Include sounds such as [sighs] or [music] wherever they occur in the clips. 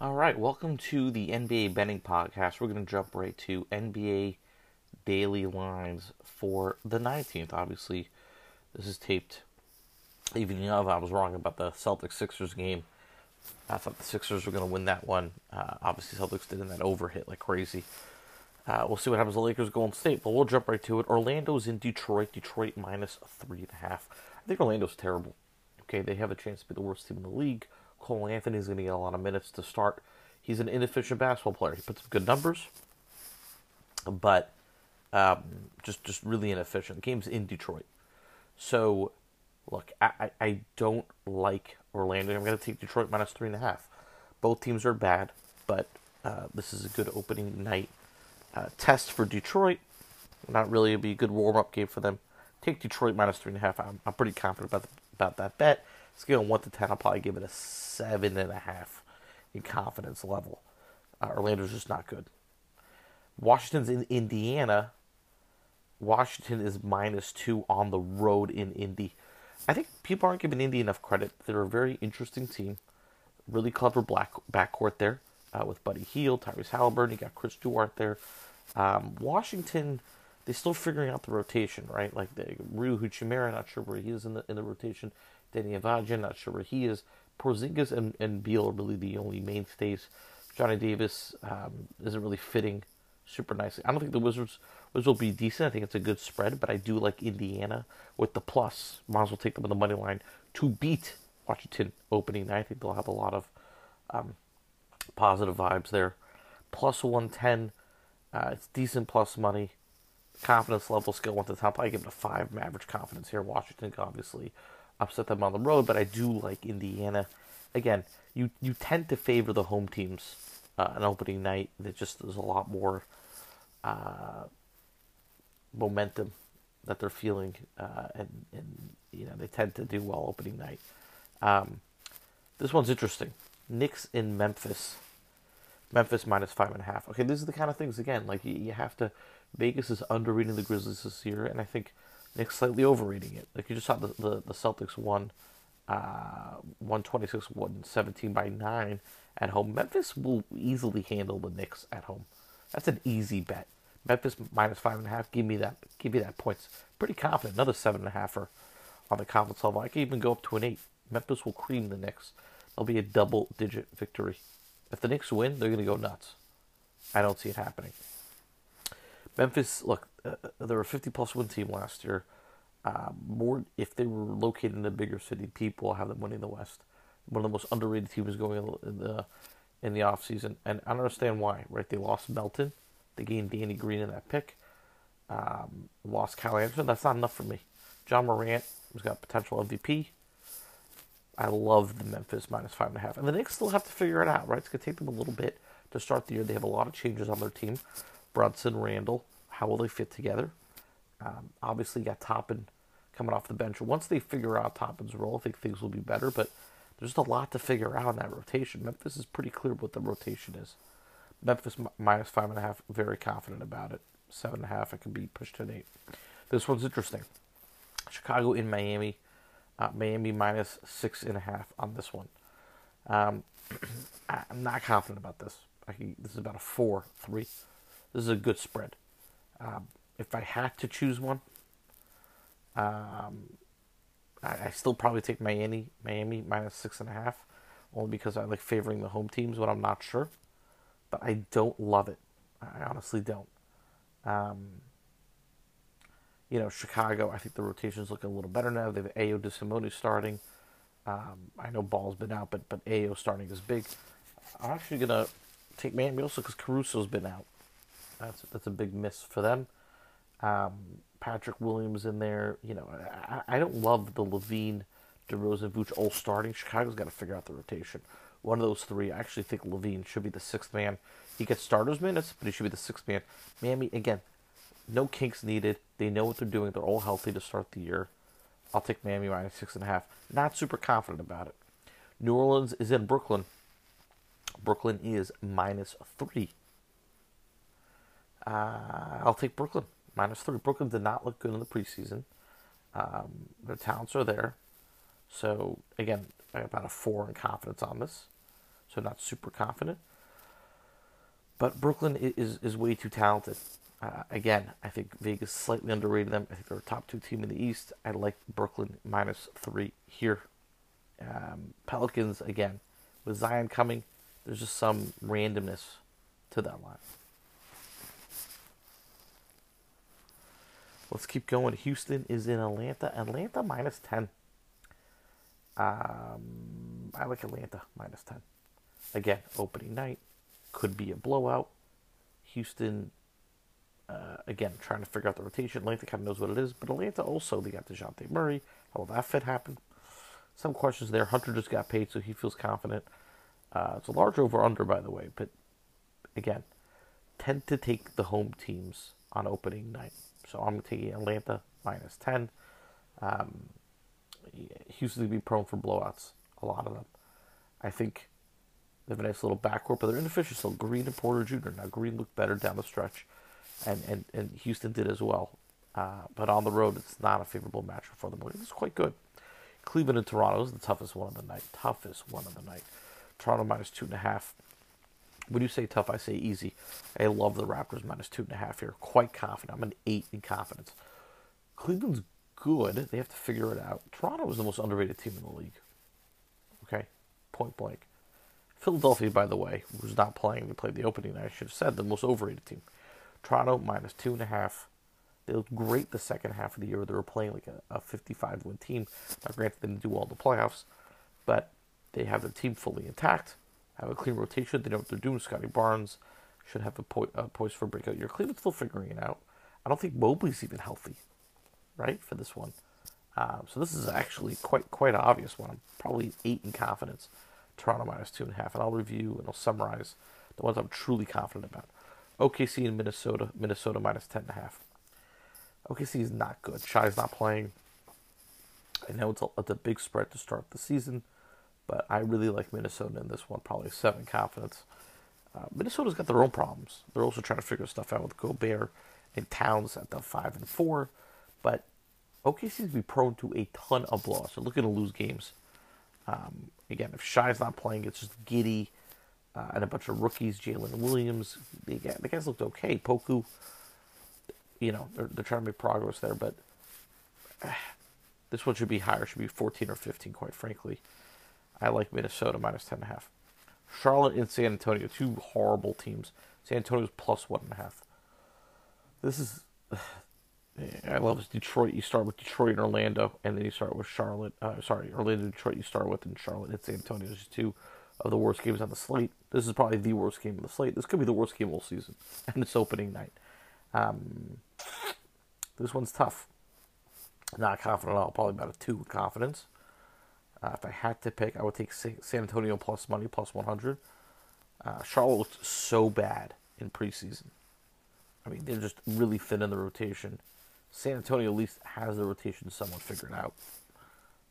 All right, welcome to the NBA Betting Podcast. We're going to jump right to NBA daily lines for the 19th. Obviously, this is taped evening of. I was wrong about the Celtics Sixers game. I thought the Sixers were going to win that one. Uh, obviously, Celtics did in that over hit like crazy. Uh, we'll see what happens. To the Lakers Golden State, but we'll jump right to it. Orlando's in Detroit. Detroit minus three and a half. I think Orlando's terrible. Okay, they have a chance to be the worst team in the league. Cole Anthony's going to get a lot of minutes to start. He's an inefficient basketball player. He puts up good numbers, but um, just just really inefficient. The game's in Detroit, so look, I, I, don't like Orlando. I'm going to take Detroit minus three and a half. Both teams are bad, but uh, this is a good opening night uh, test for Detroit. Not really be a good warm up game for them. Take Detroit minus three and a half. I'm, I'm pretty confident about the, about that bet. Scale one to ten, I'll probably give it a seven and a half in confidence level. Uh, Orlando's just not good. Washington's in Indiana. Washington is minus two on the road in Indy. I think people aren't giving Indy enough credit. They're a very interesting team. Really clever black backcourt there uh, with Buddy Hield, Tyrese Halliburton. You got Chris Duarte there. Um, Washington, they're still figuring out the rotation, right? Like the Rui Hachimura, not sure where he is in the in the rotation. Deni Avdija, not sure where he is. Porzingis and, and Beal are really the only mainstays. Johnny Davis um, isn't really fitting super nicely. I don't think the Wizards Wizards will be decent. I think it's a good spread, but I do like Indiana with the plus. Might as well take them on the money line to beat Washington opening night. I think they'll have a lot of um, positive vibes there. Plus 110. Uh, it's decent plus money. Confidence level skill one to the top. I give it a five average confidence here. Washington obviously upset them on the road, but I do like Indiana. Again, you you tend to favor the home teams uh, an opening night. That just there's a lot more uh, momentum that they're feeling, uh, and and you know they tend to do well opening night. Um, this one's interesting. Knicks in Memphis. Memphis minus five and a half. Okay, these are the kind of things again. Like you, you have to. Vegas is underrating the Grizzlies this year, and I think Knicks slightly overrating it. Like you just saw the the, the Celtics won uh, 126 117 by 9 at home. Memphis will easily handle the Knicks at home. That's an easy bet. Memphis minus five and a half. Give me that. Give me that points. Pretty confident. Another seven and a halfer on the confidence level. I can even go up to an eight. Memphis will cream the Knicks. It'll be a double digit victory. If the Knicks win, they're going to go nuts. I don't see it happening. Memphis, look, uh, they were a 50 plus win team last year. Uh, more if they were located in a bigger city, people have them winning the West. One of the most underrated teams going in the in the off season, and I don't understand why. Right, they lost Melton, they gained Danny Green in that pick, um, lost Kyle Anderson. That's not enough for me. Ja Morant has got potential MVP. I love the Memphis minus five and a half, and the Knicks still have to figure it out. Right, it's gonna take them a little bit to start the year. They have a lot of changes on their team. Brunson, Randall. how will they fit together? Um, obviously, got Toppin coming off the bench. Once they figure out Toppin's role, I think things will be better. But there's just a lot to figure out in that rotation. Memphis is pretty clear what the rotation is. Memphis minus five and a half, very confident about it. Seven and a half, it can be pushed to an eight. This one's interesting. Chicago in Miami. Uh, Miami minus six and a half on this one. Um, [clears throat] I'm not confident about this. I, this is about a four, three. This is a good spread. Um, if I had to choose one, um, I, I, still probably take Miami, Miami minus six and a half, only because I like favoring the home teams when I'm not sure. But I don't love it. I honestly don't. Um, you know, Chicago, I think the rotation's looking a little better now. They have Ayo Dosunmu starting. Um, I know Ball's been out, but but Ayo starting is big. I'm actually gonna take Miami also because Caruso's been out. That's that's a big miss for them. Um, Patrick Williams in there. You know, I, I don't love the LaVine, DeRozan, Vooch all starting. Chicago's got to figure out the rotation. One of those three, I actually think LaVine should be the sixth man. He gets starters minutes, but he should be the sixth man. Miami again, no kinks needed. They know what they're doing. They're all healthy to start the year. I'll take Miami minus six and a half. Not super confident about it. New Orleans is in Brooklyn. Brooklyn is minus three. Uh, I'll take Brooklyn minus three. Brooklyn did not look good in the preseason. Um, their talents are there. So, again, about a four in confidence on this. so not super confident. But Brooklyn is is way too talented. Uh, again, I think Vegas slightly underrated them. I think they're a top two team in the East. I like Brooklyn minus three here. Um, Pelicans again with Zion coming. There's just some randomness to that line. Let's keep going. Houston is in Atlanta. Atlanta minus 10. Um, I like Atlanta minus 10. Again, opening night. Could be a blowout. Houston, uh, again, trying to figure out the rotation. Atlanta kind of knows what it is. But Atlanta also, they got Dejounte Murray. How will that fit happen? Some questions there. Hunter just got paid, so he feels confident. Uh, it's a large over under, by the way. But again, tend to take the home teams on opening night. So I'm taking Atlanta minus 10. Um, Houston to be prone for blowouts, a lot of them. I think they have a nice little backcourt, but they're inefficient still. Green and Porter Jr. Now, Green looked better down the stretch, and, and, and Houston did as well. Uh, but on the road, it's not a favorable matchup for them. It's quite good. Cleveland and Toronto is the toughest one of the night. Toughest one of the night. Toronto minus two and a half. When you say tough, I say easy. I love the Raptors minus two and a half here. Quite confident. I'm an eight in confidence. Cleveland's good. They have to figure it out. Toronto is the most underrated team in the league. Okay, point blank. Philadelphia, by the way, was not playing. They played the opening night. I should have said the most overrated team. Toronto minus two and a half. They looked great the second half of the year. They were playing like a, a 55 win team. Now, granted, they didn't do all the playoffs, but they have their team fully intact have a clean rotation. They know what they're doing. Scottie Barnes should have a po- uh, poise for a breakout year. Cleveland's still figuring it out. I don't think Mobley's even healthy, right, for this one. Um, so this is actually quite quite obvious one. I'm probably eight in confidence. Toronto minus two and a half, and I'll review and I'll summarize the ones I'm truly confident about. OKC and Minnesota, Minnesota minus ten and a half. OKC is not good. Shai's not playing. I know it's a, it's a big spread to start the season. But I really like Minnesota in this one, probably seven confidence. Uh, Minnesota's got their own problems. They're also trying to figure stuff out with Gobert and Towns at the five and four. But OKC seems to be prone to a ton of loss. They're looking to lose games. Um, again, if Shai's not playing, it's just Giddey uh, and a bunch of rookies. Jalen Williams, the, the guys looked okay. Poku, you know, they're, they're trying to make progress there, but uh, this one should be higher. Should be 14 or 15, quite frankly. I like Minnesota minus 10.5. Charlotte and San Antonio, two horrible teams. San Antonio's plus 1.5. This is. [sighs] I love this. Detroit, you start with Detroit and Orlando, and then you start with Charlotte. Uh, sorry, Orlando, Detroit, you start with, and Charlotte and San Antonio. Two of the worst games on the slate. This is probably the worst game on the slate. This could be the worst game the season, [laughs] and it's opening night. Um, this one's tough. Not confident at all. Probably about a two with confidence. Uh, if I had to pick, I would take San Antonio plus money, plus 100. Uh, Charlotte looked so bad in preseason. I mean, they're just really thin in the rotation. San Antonio at least has the rotation somewhat figured out.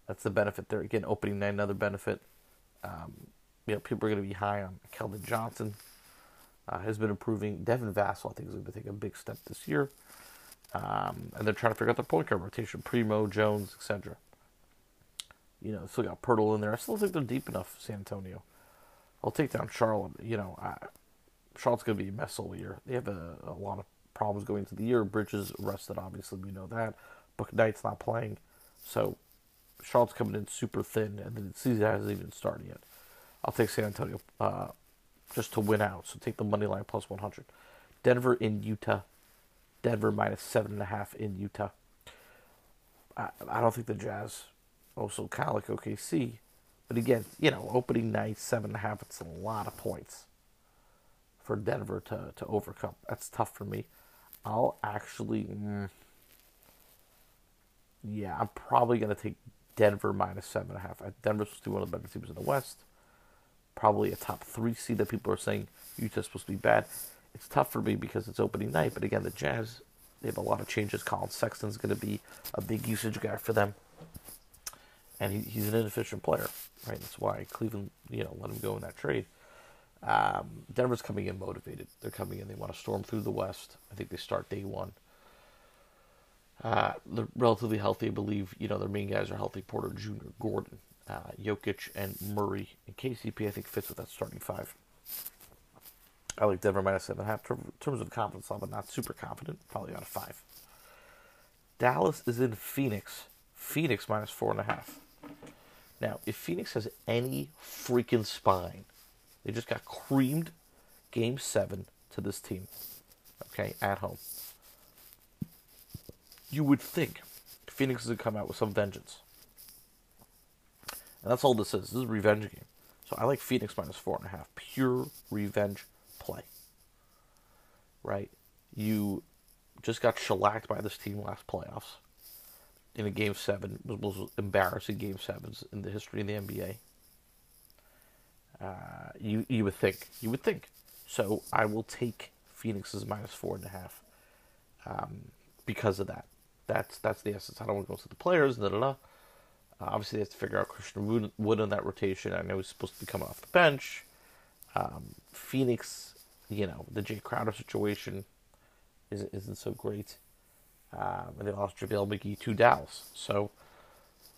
That's the benefit there. Again, opening night, another benefit. Um, you know, people are going to be high on Keldon Johnson. Uh, has been improving. Devin Vassell, I think, is going to take a big step this year. Um, and they're trying to figure out their point guard rotation. Primo, Jones, etc. You know, still got Poeltl in there. I still think they're deep enough, San Antonio. I'll take down Charlotte. You know, I, Charlotte's going to be a mess all year. They have a, a lot of problems going into the year. Bridges rested, obviously, we know that. but Knight's not playing. So Charlotte's coming in super thin, and the season hasn't even started yet. I'll take San Antonio uh, just to win out. So take the money line plus 100. Denver in Utah. Denver minus 7.5 in Utah. I, I don't think the Jazz also like OKC. But again, you know, opening night, seven and a half, it's a lot of points for Denver to, to overcome. That's tough for me. I'll actually, mm, yeah, I'm probably going to take Denver minus seven and a half. Denver's supposed to be one of the better teams in the West. Probably a top three seed that people are saying Utah's supposed to be bad. It's tough for me because it's opening night. But again, the Jazz, they have a lot of changes. Collin Sexton's going to be a big usage guy for them and he, he's an inefficient player, right? That's why Cleveland, you know, let him go in that trade. Um, Denver's coming in motivated. They're coming in. They want to storm through the West. I think they start day one. Uh, they're relatively healthy. I believe you know their main guys are healthy. Porter Jr., Gordon. uh, Jokic and Murray and KCP. I think fits with that starting five. I like Denver minus seven and a half. In terms of confidence level, not super confident. Probably out of five. Dallas is in Phoenix. Phoenix minus four and a half. Now, if Phoenix has any freaking spine, they just got creamed game seven to this team. Okay, at home. You would think Phoenix is going to come out with some vengeance. And that's all this is. This is a revenge game. So I like Phoenix minus four and a half. Pure revenge play. Right? You just got shellacked by this team last playoffs in a game seven. Was embarrassing game sevens in the history of the NBA. Uh, you you would think you would think. So I will take Phoenix's minus four and a half um, because of that. That's that's the essence. I don't want to go to the players. Da da da. Uh, obviously, they have to figure out Christian Wood, in that rotation. I know he's supposed to be coming off the bench. Um, Phoenix, you know, the Jae Crowder situation isn't, isn't so great. Um, and they lost JaVale McGee to Dallas. So,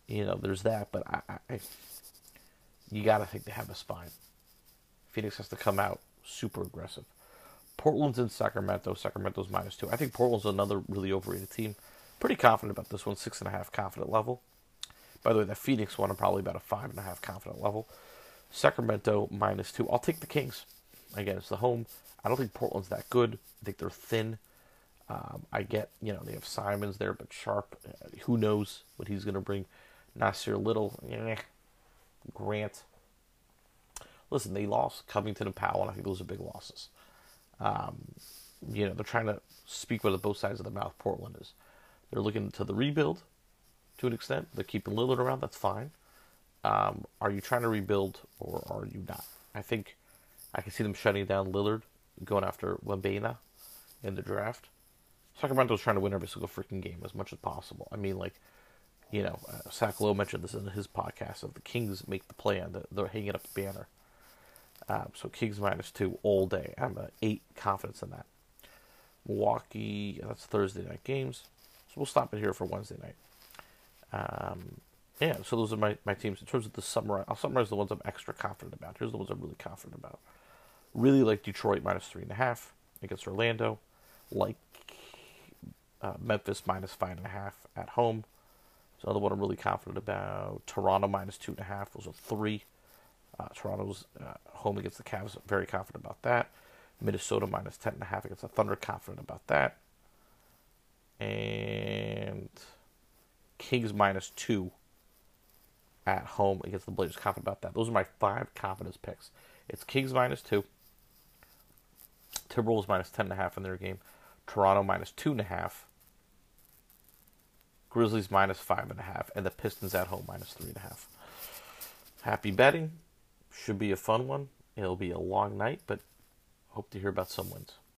you know, there's that. But I, I you got to think they have a spine. Phoenix has to come out super aggressive. Portland's in Sacramento. Sacramento's minus two. I think Portland's another really overrated team. Pretty confident about this one. Six and a half confident level. By the way, that Phoenix one, I'm probably about a five and a half confident level. Sacramento minus two. I'll take the Kings. Again, it's the home. I don't think Portland's that good. I think they're thin. Um, I get, you know, they have Simons there, but Sharpe, uh, who knows what he's going to bring. Nassir Little, eh, Grant. Listen, they lost Covington and Powell, and I think those are big losses. Um, you know, they're trying to speak with both sides of the mouth. Portland is. They're looking to the rebuild to an extent. They're keeping Lillard around. That's fine. Um, are you trying to rebuild or are you not? I think I can see them shutting down Lillard, going after Wembanyama in the draft. Sacramento's trying to win every single freaking game as much as possible. I mean, like, you know, uh, Zach Lowe mentioned this in his podcast of the Kings make the play on the, they're hanging up the banner. Um, so Kings minus two all day. I'm a eight confidence in that. Milwaukee, that's Thursday night games. So we'll stop it here for Wednesday night. Um, yeah, so those are my, my teams. In terms of the summarize, I'll summarize the ones I'm extra confident about. Here's the ones I'm really confident about. Really like Detroit minus three and a half against Orlando. Like uh, Memphis minus five and a half at home. It's another one I'm really confident about. Toronto minus two and a half. Those are three. Uh, Toronto's uh, home against the Cavs. Very confident about that. Minnesota minus ten and a half against the Thunder. Confident about that. And Kings minus two at home against the Blazers. Confident about that. Those are my five confidence picks. It's Kings minus two. Timberwolves minus ten and a half in their game. Toronto minus two and a half. Grizzlies minus five and a half, and the Pistons at home minus three and a half. Happy betting. Should be a fun one. It'll be a long night, but hope to hear about some wins.